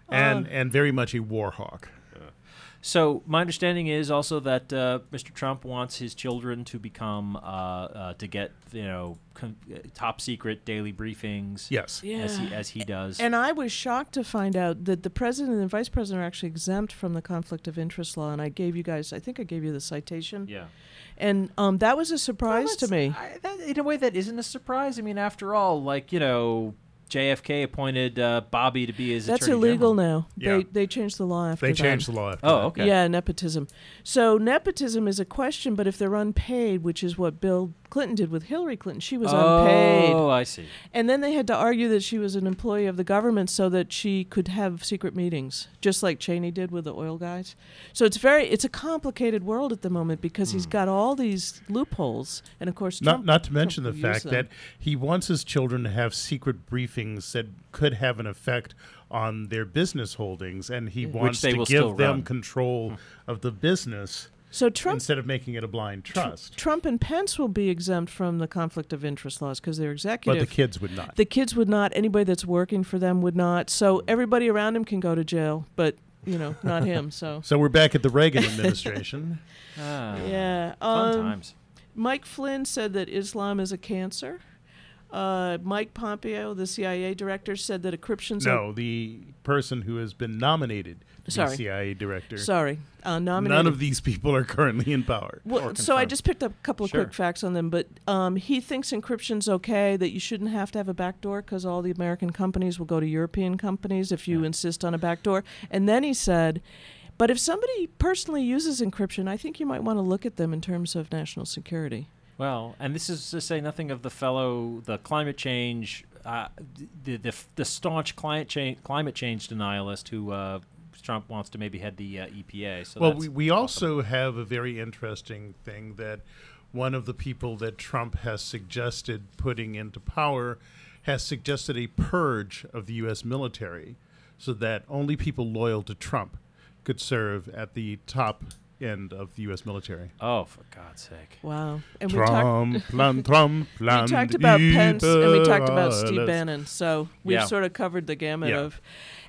and Uh, and very much a war hawk. So my understanding is also that uh, Mr. Trump wants his children to become uh, uh, to get you know con- uh, top secret daily briefings. Yes. as he Yeah. as he does. And I was shocked to find out that the president and the vice president are actually exempt from the conflict of interest law. And I gave you guys, I think I gave you the citation. Yeah. And um, that was a surprise to me. I, that, in a way, that isn't a surprise. I mean, after all, like you know, JFK appointed uh, Bobby to be his. That's illegal general. now. Yeah. They they changed the law after They that. changed the law after Oh, that. okay. Yeah, nepotism. So nepotism is a question, but if they're unpaid, which is what Bill Clinton did with Hillary Clinton. She was unpaid. Oh, I see. And then they had to argue that she was an employee of the government so that she could have secret meetings, just like Cheney did with the oil guys. So it's very it's a complicated world at the moment because he's hmm. got all these loopholes, and of course, Not, Trump, not to mention Trump the fact them. that he wants his children to have secret briefings that could have an effect on their business holdings, and he Which wants to give them run. control hmm. of the business. So Trump- instead of making it a blind trust. Trump and Pence will be exempt from the conflict of interest laws because they're executive. But the kids would not. The kids would not. Anybody that's working for them would not. So everybody around him can go to jail, but you know, not him. So So we're back at the Reagan administration. Ah, yeah, fun um, times. Mike Flynn said that Islam is a cancer. Uh, Mike Pompeo, the CIA director, said that encryption's no, the person who has been nominated to Sorry. CIA director. Sorry, uh, None of these people are currently in power. Well, so I just picked up a couple of Sure. quick facts on them, but um, he thinks encryption's okay. That you shouldn't have to have a backdoor because all the American companies will go to European companies if you insist on a backdoor. And then he said, but if somebody personally uses encryption, I think you might want to look at them in terms of national security. Well, and this is to say nothing of the fellow, the climate change, uh, the, the the staunch climate change climate change denialist who uh, Trump wants to maybe head the uh, EPA. So well, that's we, we also have a very interesting thing that one of the people that Trump has suggested putting into power has suggested a purge of the U.S. military so that only people loyal to Trump could serve at the top end of the U.S. military. Oh, for God's sake! Wow. And we Trump, talked, plan, Trump, we talked about Pence and we talked about. Steve Bannon. So we've Yeah. sort of covered the gamut Yeah. of,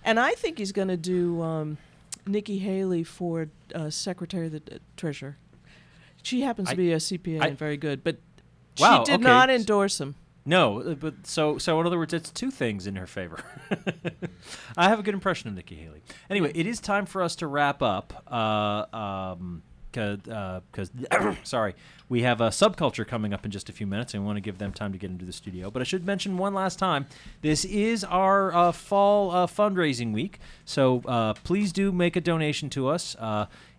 and I think he's going to do um, Nikki Haley for uh, Secretary of the uh, Treasurer. She happens I- to be a CPA I- and very good, but Wow, she did okay. not endorse him. No, uh, but so so in other words, it's two things in her favor. I have a good impression of Nikki Haley. Anyway, it is time for us to wrap up. Uh, um, because sorry, we have a subculture coming up in just a few minutes, and we want to give them time to get into the studio. But I should mention one last time: this is our uh, fall uh, fundraising week, so uh, please do make a donation to us.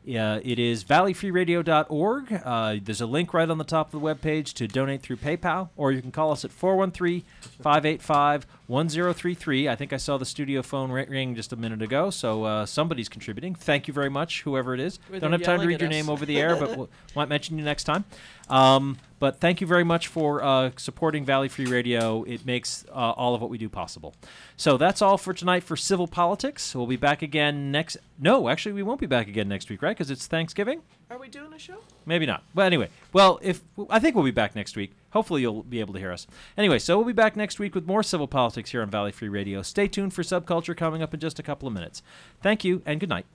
Yeah, it is valleyfreeradio.org. Uh, there's a link right on the top of the webpage to donate through PayPal, or you can call us at 413 585 1033. I think I saw the studio phone ring just a minute ago, so uh, somebody's contributing. Thank you very much, whoever it is. Don't have time to read your us. name over the air, but we'll, might mention you next time. Um, but thank you very much for uh, supporting Valley Free Radio. It makes uh, all of what we do possible. So that's all for tonight for Civil Politics. We'll be back again next. No, actually, we won't be back again next week, right? Because it's Thanksgiving. Are we doing a show? Maybe not. Well, anyway, well, if I think we'll be back next week. Hopefully, you'll be able to hear us. Anyway, so we'll be back next week with more civil politics here on Valley Free Radio. Stay tuned for Subculture coming up in just a couple of minutes. Thank you and good night.